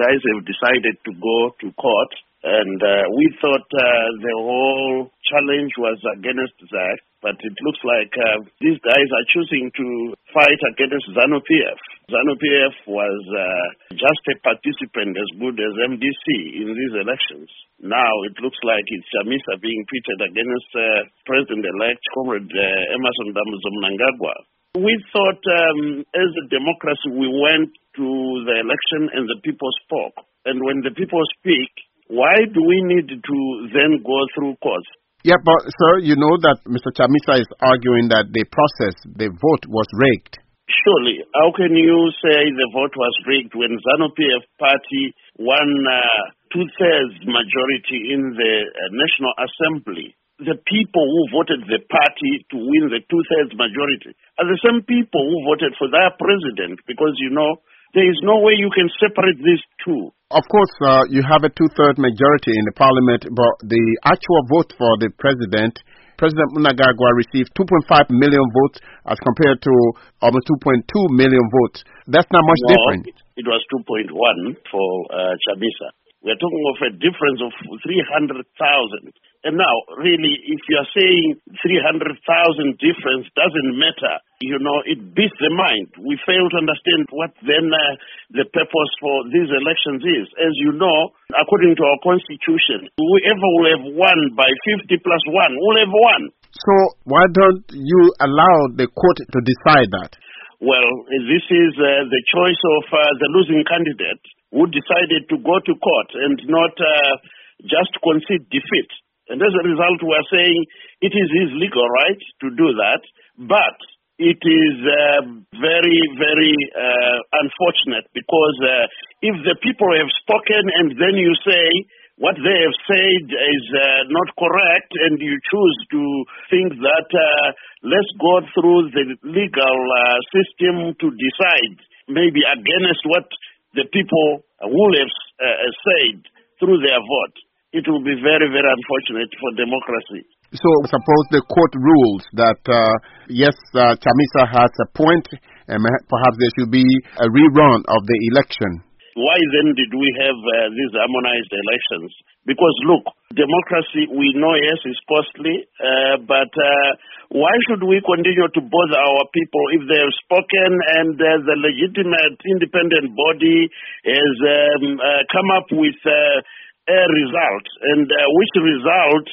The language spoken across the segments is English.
guys have decided to go to court, and uh, we thought uh, the whole challenge was against that, but it looks like uh, these guys are choosing to fight against ZANU PF. ZANU PF was uh, just a participant as good as MDC in these elections. Now it looks like it's Chamisa being pitted against uh, President-elect Comrade uh, Emmerson Dambudzo Mnangagwa. We thought um, as a democracy we went to the election and the people spoke. And when the people speak, why do we need to then go through courts? Yeah, but sir, you know that Mr. Chamisa is arguing that the process, the vote was rigged. Surely, how can you say the vote was rigged when ZANU PF party won uh, two-thirds majority in the uh, National Assembly? The people who voted the party to win the two-thirds majority are the same people who voted for their president because, you know, there is no way you can separate these two. Of course, uh, you have a two-third majority in the parliament, but the actual vote for the president, President Mnangagwa received 2.5 million votes as compared to almost 2.2 million votes. That's not much no, different. It, it was 2.1 for uh, Chamisa. We're talking of a difference of 300,000. And now, really, if you're saying 300,000 difference doesn't matter, you know, it beats the mind. We fail to understand what then uh, the purpose for these elections is. As you know, according to our constitution, whoever will have won by 50 plus 1 will have won. So why don't you allow the court to decide that? Well, this is uh, the choice of uh, the losing candidate who decided to go to court and not uh, just concede defeat. And as a result, we are saying it is his legal right to do that, but it is uh, very, very uh, unfortunate because uh, if the people have spoken and then you say what they have said is uh, not correct and you choose to think that uh, let's go through the legal system to decide maybe against what the people will have uh, said through their vote, it will be very, very unfortunate for democracy. So, suppose the court rules that uh, yes, uh, Chamisa has a point, and perhaps there should be a rerun of the election. Why then did we have uh, these harmonized elections? Because look, democracy we know yes is costly, uh, but uh, why should we continue to bother our people if they have spoken and uh, the legitimate independent body has um, uh, come up with uh, a result, and uh, which result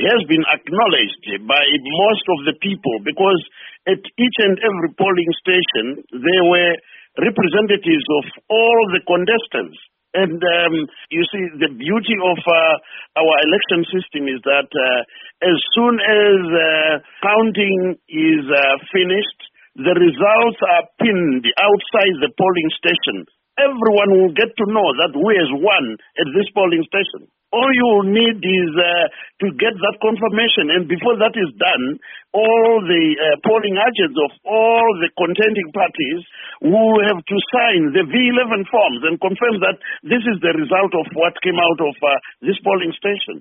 has been acknowledged by most of the people because at each and every polling station there were representatives of all the contestants. And um, you see, the beauty of uh, our election system is that uh, as soon as uh, counting is uh, finished, the results are pinned outside the polling station. Everyone will get to know that who has won at this polling station. All you will need is uh, to get that confirmation, and before that is done, all the uh, polling agents of all the contending parties will have to sign the V11 forms and confirm that this is the result of what came out of uh, this polling station.